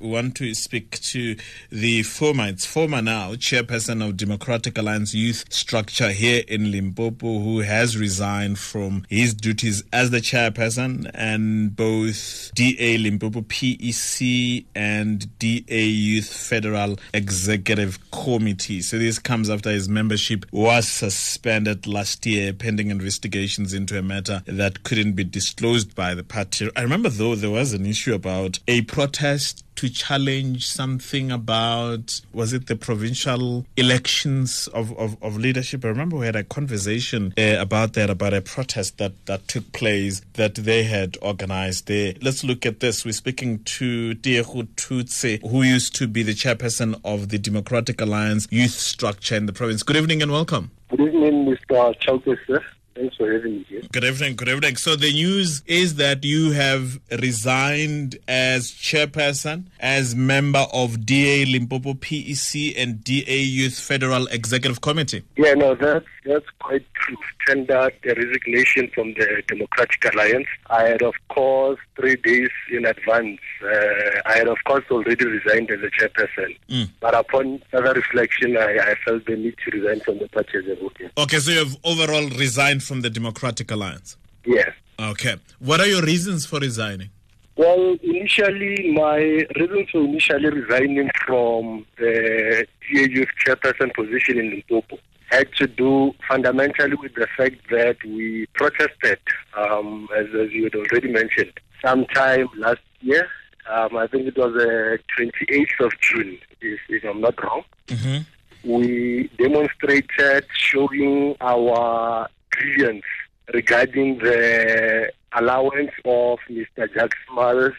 Want to speak to the former, it's former now, chairperson of Democratic Alliance Youth Structure here in Limpopo, who has resigned from his duties as the chairperson and both DA Limpopo PEC and DA Youth Federal Executive Committee. So this comes after his membership was suspended last year pending investigations into a matter that couldn't be disclosed by the party. I remember though there was an issue about a protest to challenge something about was it the provincial elections of, of, of leadership? I remember we had a conversation uh, about that, about a protest that, that took place that they had organized there. Let's look at this. We're speaking to Tiego Thotse, who used to be the chairperson of the Democratic Alliance youth structure in the province. Good evening and welcome. Good evening, Mr. Chauke, sir. Thanks for having me here. Good evening, good evening. So the news is that you have resigned as chairperson, as member of DA Limpopo PEC and DA Youth Federal Executive Committee. Yeah, no, that's that's quite true. Tendered a resignation from the Democratic Alliance. I had, of course, three days in advance. Uh, I had, of course, already resigned as a chairperson. Mm. But upon further reflection, I, I felt the need to resign from the party as a. Okay, so you have overall resigned from the Democratic Alliance. Yes. Okay. What are your reasons for resigning? Well, initially, my reasons for initially resigning from the Youth Chairperson position in Limpopo had to do fundamentally with the fact that we protested, um, as, as you had already mentioned, sometime last year. Um, I think it was the 28th of June, if, if I'm not wrong. Mm-hmm. We demonstrated showing our grievance regarding the allowance of Mr. Jacques Smalle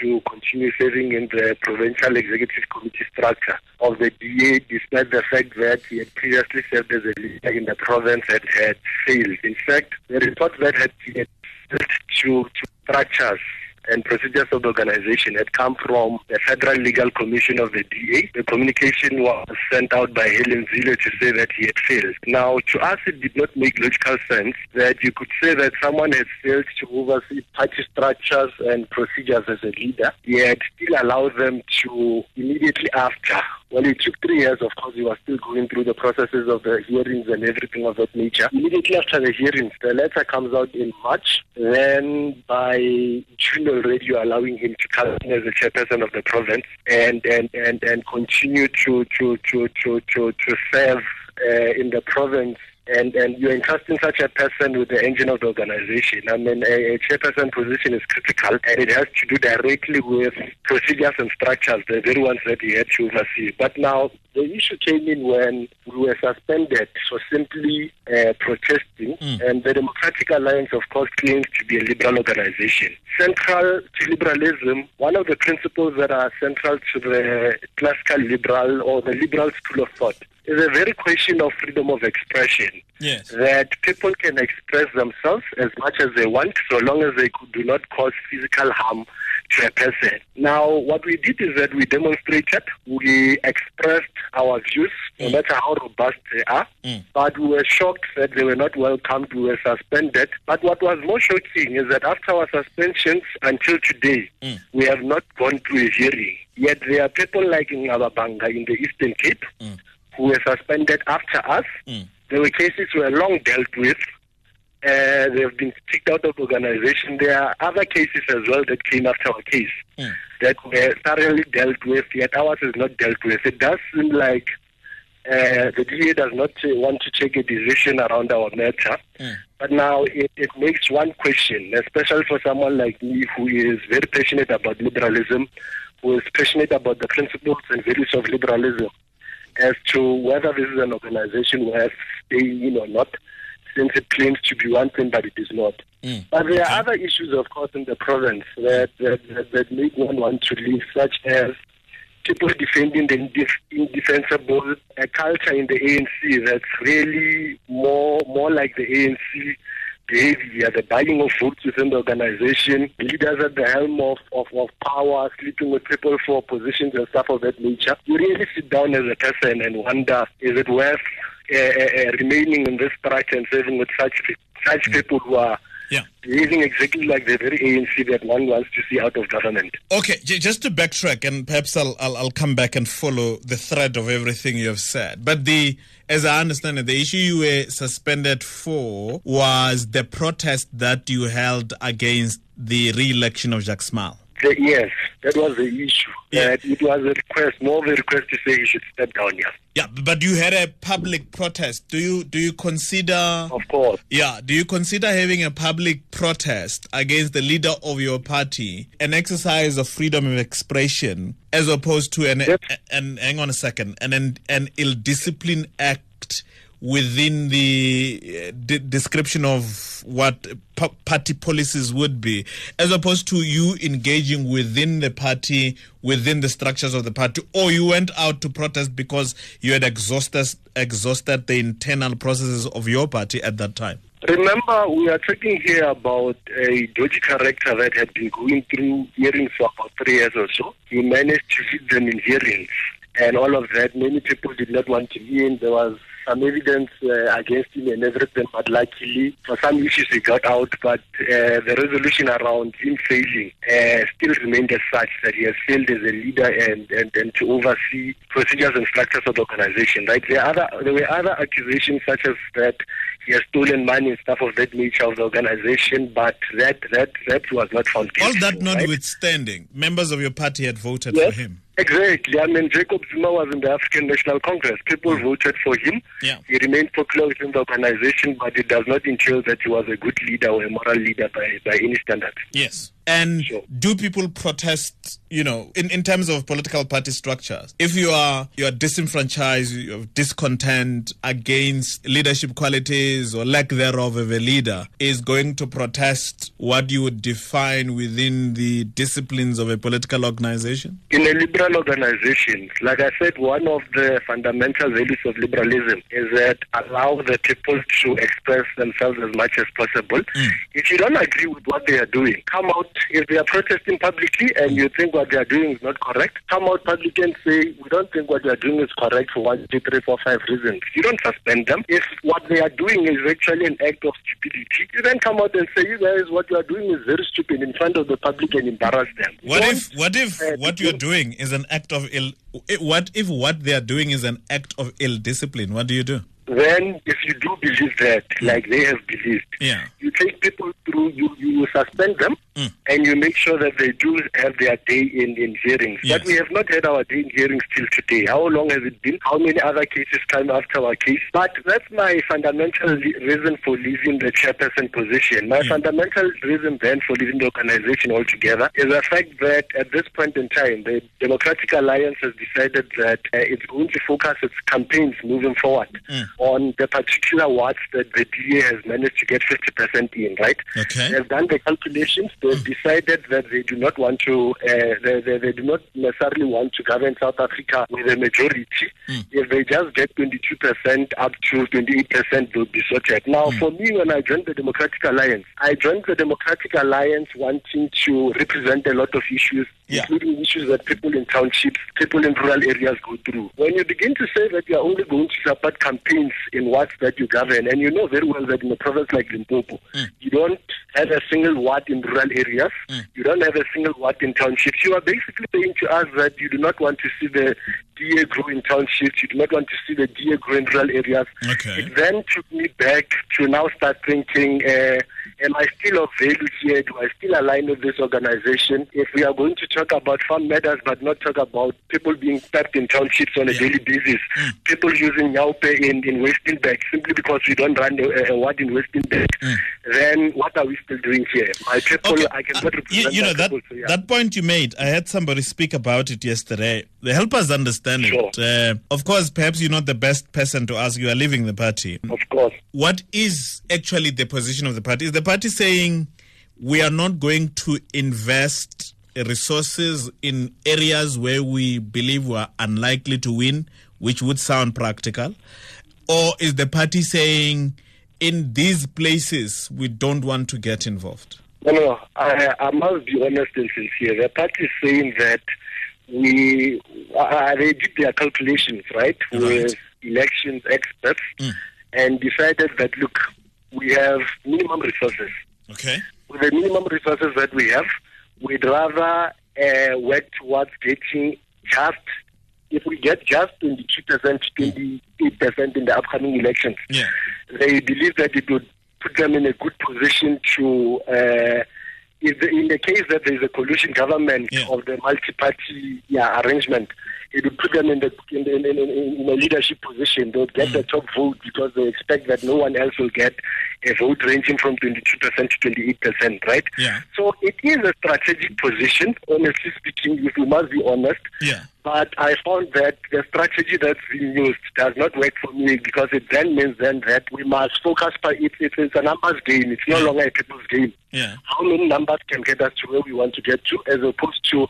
to continue serving in the provincial executive committee structure of the DA, despite the fact that he had previously served as a leader in the province and had failed. In fact, the report that had been to, to structures and procedures of the organization had come from the Federal Legal Commission of the DA. The communication was sent out by Helen Zille to say that he had failed. Now, to us, it did not make logical sense that you could say that someone has failed to oversee party structures and procedures as a leader, yet still allow them to immediately after well, it took three years, of course, he was still going through the processes of the hearings and everything of that nature. Immediately after the hearings, the letter comes out in March. Then by June already, you're allowing him to come in as the chairperson of the province and, and, and, and continue to, to, to, to, to, to serve uh, in the province and and you're entrusting such a person with the engine of the organization. I mean, a, a chairperson position is critical, and it has to do directly with procedures and structures, the very ones that he had to oversee. But now the issue came in when we were suspended for simply uh, protesting, Mm. and the Democratic Alliance, of course, claims to be a liberal organization. Central to liberalism, one of the principles that are central to the classical liberal or the liberal school of thought is a very question of freedom of expression Yes. that people can express themselves as much as they want so long as they do not cause physical harm to a person. Now, what we did is that we demonstrated, we expressed our views, no Mm. matter how robust they are, Mm. but we were shocked that they were not welcomed, we were suspended. But what was more shocking is that after our suspensions until today, Mm. we have not gone to a hearing. Yet there are people like in Ababanga in the Eastern Cape Mm. Who were suspended after us. Mm. There were cases were long dealt with. Uh, they have been kicked out of the organization. There are other cases as well that came after our case Mm. that were thoroughly dealt with, yet ours is not dealt with. It does seem like uh, the DA does not uh, want to take a decision around our matter. Mm. But now it, it makes one question, especially for someone like me who is very passionate about liberalism, who is passionate about the principles and values of liberalism, as to whether this is an organization worth staying in or not, since it claims to be one thing, but it is not. Mm. But there are other issues, of course, in the province that, that, that, that make one want to leave, such as people defending the indef- indefensible, a culture in the ANC that's really more more like the ANC behavior, the buying of votes within the organization, leaders at the helm of, of, of power, sleeping with people for positions and stuff of that nature. You really sit down as a person and wonder, is it worth uh, uh, remaining in this structure and serving with such such people who are Yeah. behaving exactly like the very ANC that one wants to see out of government. Okay, j- just to backtrack, and perhaps I'll, I'll I'll come back and follow the thread of everything you have said. But the, as I understand it, the issue you were suspended for was the protest that you held against the re-election of Jacques Smalle. The, yes, that was the issue. Yeah. That it was a request, more of a request to say he should step down. Yeah, Yeah, but you had a public protest. Do you do you consider? of course. Yeah, do you consider having a public protest against the leader of your party an exercise of freedom of expression as opposed to an Yes. an hang on a second an an, an ill-disciplined act within the eh, de- description of what pa- party policies would be as opposed to you engaging within the party within the structures of the party or you went out to protest because you had exhausted exhausted the internal processes of your party at that time Remember, we are talking here about a dodgy character that had been going through hearings for about three years or so. He managed to hit them in hearings and all of that. Many people did not want to be in. There was some evidence uh, against him and everything, but luckily, for some issues, he got out. But uh, the resolution around him failing uh, still remained as such that he has failed as a leader and, and, and to oversee procedures and structures of the organization. Right? There, other, there were other accusations such as that he has stolen money and stuff of that nature of the organization, but that that that was not found all that right? notwithstanding members of your party had voted Yes. for him Exactly. I mean, Jacob Zuma was in the African National Congress. People mm. voted for him. Yeah. He remained popular within the organization, but it does not entail that he was a good leader or a moral leader by, by any standard. Yes. And Sure. do people protest, you know, in, in terms of political party structures? If you are you are disenfranchised, you're discontent against leadership qualities or lack thereof of a leader, is going to protest what you would define within the disciplines of a political organization? In a liberal organization, like I said, one of the fundamental values of liberalism is that allow the people to express themselves as much as possible. Mm. If you don't agree with what they are doing, come out. If they are protesting publicly and you think what they are doing is not correct, come out publicly and say, we don't think what they are doing is correct for one, two, three, four, five reasons. You don't suspend them. If what they are doing is actually an act of stupidity, you then come out and say, you guys, what you are doing is very stupid in front of the public and embarrass them. What Don't, if what if uh, what you're doing is an act of ill what if what they are doing is an act of ill discipline? What do you do? then if you do believe that, like they have believed, Yeah. you take people through, you, you suspend them, Mm. and you make sure that they do have their day in, in hearings. Yes. But we have not had our day in hearings till today. How long has it been? How many other cases come after our case? But that's my fundamental reason for leaving the chairperson position. My Mm. fundamental reason then for leaving the organization altogether is the fact that at this point in time, the Democratic Alliance has decided that uh, it's going to focus its campaigns moving forward Mm. on the particular wards that the DA has managed to get 50% in, right? Okay. They've done the calculations. They've mm. decided that they do not want to, uh, they, they, they do not necessarily want to govern South Africa with a majority. Mm. If they just get 22% up to 28%, they'll be sorted. Now, mm. for me, when I joined the Democratic Alliance, I joined the Democratic Alliance wanting to represent a lot of issues, Yeah. including issues that people in townships, people in rural areas go through. When you begin to say that you're only going to support campaigns in wards that you govern, and you know very well that in a province like Limpopo, you don't have a single ward in rural areas, mm. you don't have a single ward in townships. You are basically saying to us that you do not want to see the DA grow in townships, you do not want to see the DA grow in rural areas. Okay. It then took me back to now start thinking, uh, am I still of value here? Do I still align with this organization? If we are going to talk about farm matters but not talk about people being tapped in townships on a Yeah. daily basis, people using nyaope in, in Westenburg simply because we don't run a, a ward in Westenburg, then what are we still doing here? My people, Okay. I cannot Uh, represent you, you know that people, so yeah. that point you made. I had somebody speak about it yesterday. Help us understand Sure. it. Uh, of course, perhaps you're not the best person to ask. You are leaving the party. of course. What is actually the position of the party? Is the party saying we are not going to invest resources in areas where we believe we are unlikely to win, which would sound practical, or is the party saying in these places we don't want to get involved? No, no, I, I must be honest and sincere. The party is saying that we, uh, they did their calculations, right, Right. with elections experts Mm. and decided that, look, we have minimum resources. Okay. With the minimum resources that we have, we'd rather uh, work towards getting just, if we get just 22%, 28% in the upcoming elections, Yeah. they believe that it would put them in a good position to, uh, in the case that there is a coalition government Yeah. of the multi-party yeah, arrangement, it would put them in the in, in, in, in a leadership position. They'll get the top vote because they expect that no one else will get a vote ranging from 22% to 28%, right? Yeah. So it is a strategic position, honestly speaking, if we must be honest. Yeah. But I found that the strategy that's being used does not work for me because it then means then that we must focus. By it, it's, it's a numbers game. It's no longer a people's game. Yeah. How many numbers can get us to where we want to get to, as opposed to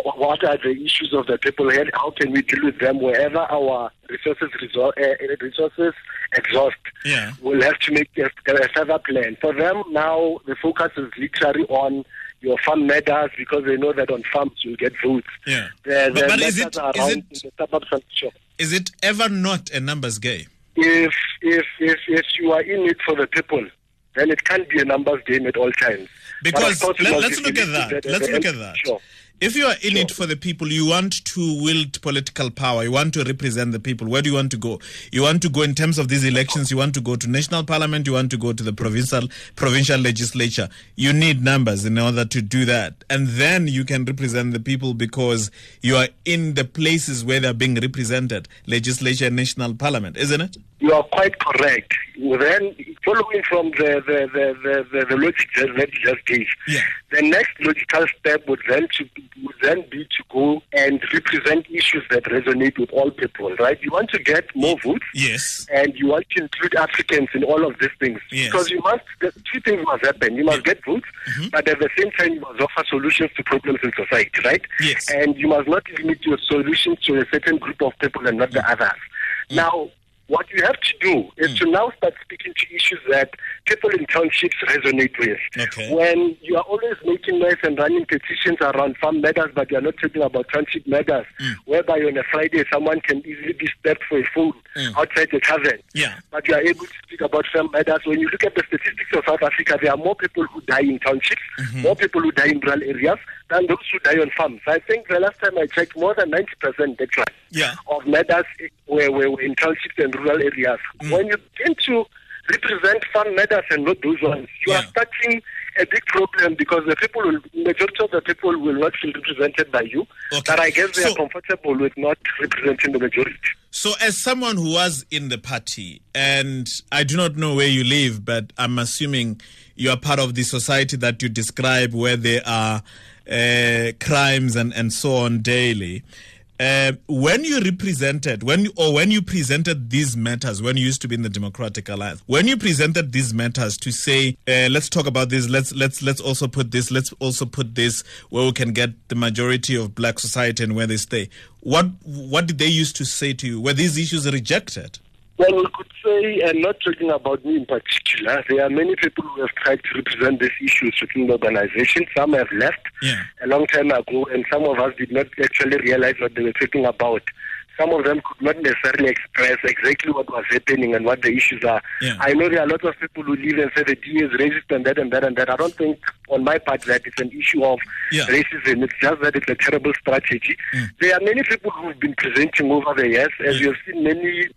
what are the issues of the people here? How can we deal with them wherever our resources resor- uh, resources exhaust? Yeah. We'll have to make a, a further plan. For them now, the focus is literally on your farm matters because they know that on farms you'll get votes. Yeah. The, But- the but is it- is it- in the suburbs and sure. Is it ever not a numbers game? If if if if you are in it for the people, then it can't be a numbers game at all times. Because let, us look at that. Let's look at that. Sure. If you are in it for the people, you want to wield political power, you want to represent the people, where do you want to go? You want to go in terms of these elections, you want to go to national parliament, you want to go to the provincial provincial legislature. You need numbers in order to do that. And then you can represent the people because you are in the places where they're being represented, legislature and national parliament, isn't it? You are quite correct. Then, following from the the, the, the, the, logic that you just gave, Yeah. the next logical step would then to would then be to go and represent issues that resonate with all people. Right? You want to get more votes. Yes. and you want to include Africans in all of these things. Yes. Because you must, two things must happen. You must get votes, Mm-hmm. but at the same time, you must offer solutions to problems in society, right? Yes. And you must not limit your solutions to a certain group of people and not the others. Now, what you have to do is Mm. to now start speaking to issues that people in townships resonate with. Okay. When you are always making noise and running petitions around farm matters, but you are not talking about township matters, Mm. whereby on a Friday someone can easily be stabbed for a phone outside the tavern Mm. Yeah. but you are able to speak about farm matters. When you look at the statistics of South Africa, there are more people who die in townships, Mm-hmm. more people who die in rural areas than those who die on farms. I think the last time I checked, more than 90% actually Yeah. of were, were, were in townships and rural areas. Mm. When you begin to represent farm matters and not those ones, you Yeah. are starting a big problem because the people, will, majority of the people will not feel represented by you. Okay. But I guess they So- are comfortable with not representing the majority. So, as someone who was in the party, and I do not know where you live, but I'm assuming you are part of the society that you describe where there are uh, crimes and, and so on daily. Uh, when you represented, when or when you presented these matters, when you used to be in the Democratic Alliance, when you presented these matters to say, uh, let's talk about this, let's let's let's also put this, let's also put this where we can get the majority of black society and where they stay. What what did they used to say to you? Were these issues rejected? Well, we could say, and not talking about me in particular, there are many people who have tried to represent these issues within the organization. Some have left Yeah. a long time ago, and some of us did not actually realize what they were talking about. Some of them could not necessarily express exactly what was happening and what the issues are. Yeah. I know there are a lot of people who live and say the DA is racist and that and that and that. I don't think, on my part, that it's an issue of Yeah. racism. It's just that it's a terrible strategy. Mm. There are many people who've been presenting over the years, as you have seen many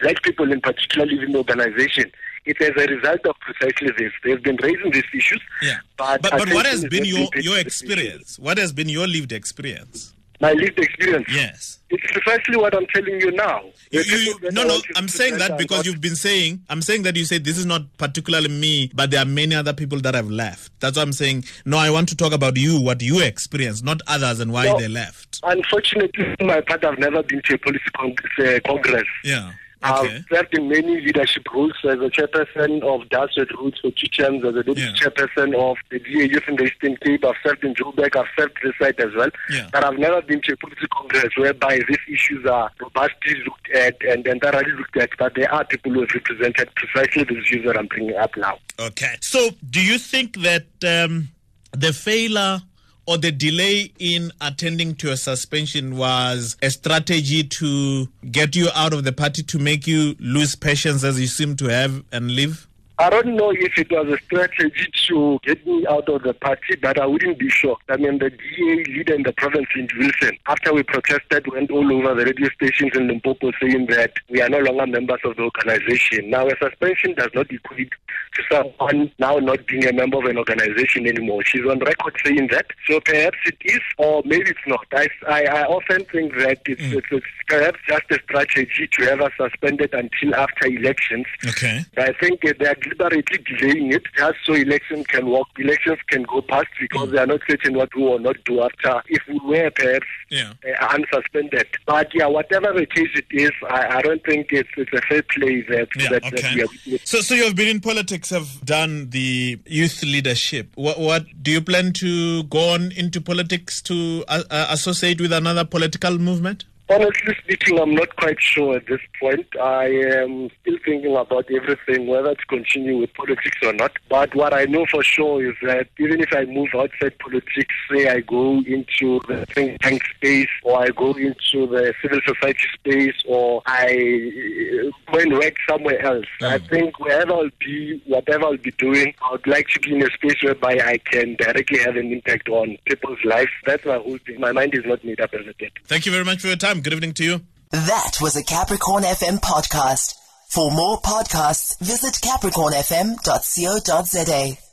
black people in particular leaving the organization. It is a result of precisely this. They've been raising these issues. Yeah. But, But, but what has been your, not being paid your to these issues. experience? What has been your lived experience? My lived experience. Yes. It's precisely what I'm telling you now. You, you, no, no, I'm saying that because you've been saying, I'm saying that you say this is not particularly me, but there are many other people that have left. That's why I'm saying, no, I want to talk about you, what you experienced, not others and why No. they left. Unfortunately, my part, I've never been to a policy congress. Uh, congress. Yeah. Okay. I've served in many leadership roles as a chairperson of Daswed Roots for terms, as a deputy Yeah. chairperson of the DA Youth in the Eastern Cape. I've served in Joburg. I've served this side as well. Yeah. But I've never been to a political congress whereby these issues are robustly looked at and, and thoroughly looked at. But there are people who have represented precisely the issues that I'm bringing up now. Okay. So, do you think that um, the failure or the delay in attending to a suspension was a strategy to get you out of the party to make you lose patience as you seem to have and leave? I don't know if it was a strategy to get me out of the party, but I wouldn't be shocked. I mean, the DA leader in the province, in Wilson, after we protested, went all over the radio stations in Limpopo saying that we are no longer members of the organization. Now, a suspension does not equate to someone now not being a member of an organization anymore. She's on record saying that. So perhaps it is, or maybe it's not. I, I, I often think that it's, mm. it's, it's, perhaps just a strategy to have us suspended until after elections. Okay. I think are deliberately delaying it just so elections can work, elections can go past because mm. they are not certain what we will not do after if we were perhaps yeah. uh, unsuspended. But yeah, whatever the case it is, I, I don't think it's, it's a fair play that, yeah, that, okay. that we are. So, so you have been in politics, have done the youth leadership. What, what do you plan to go on into politics to uh, uh associate with another political movement? Honestly speaking, I'm not quite sure at this point. I am still thinking about everything, whether to continue with politics or not. But what I know for sure is that even if I move outside politics, say I go into the think tank space, or I go into the civil society space, or I go and work somewhere else, mm. I think wherever I'll be, whatever I'll be doing, I would like to be in a space whereby I can directly have an impact on people's lives. That's my whole thing. My mind is not made up as of yet. Thank you very much for your time. Good evening to you. That was a Capricorn FM podcast. For more podcasts, visit capricornfm.co.za.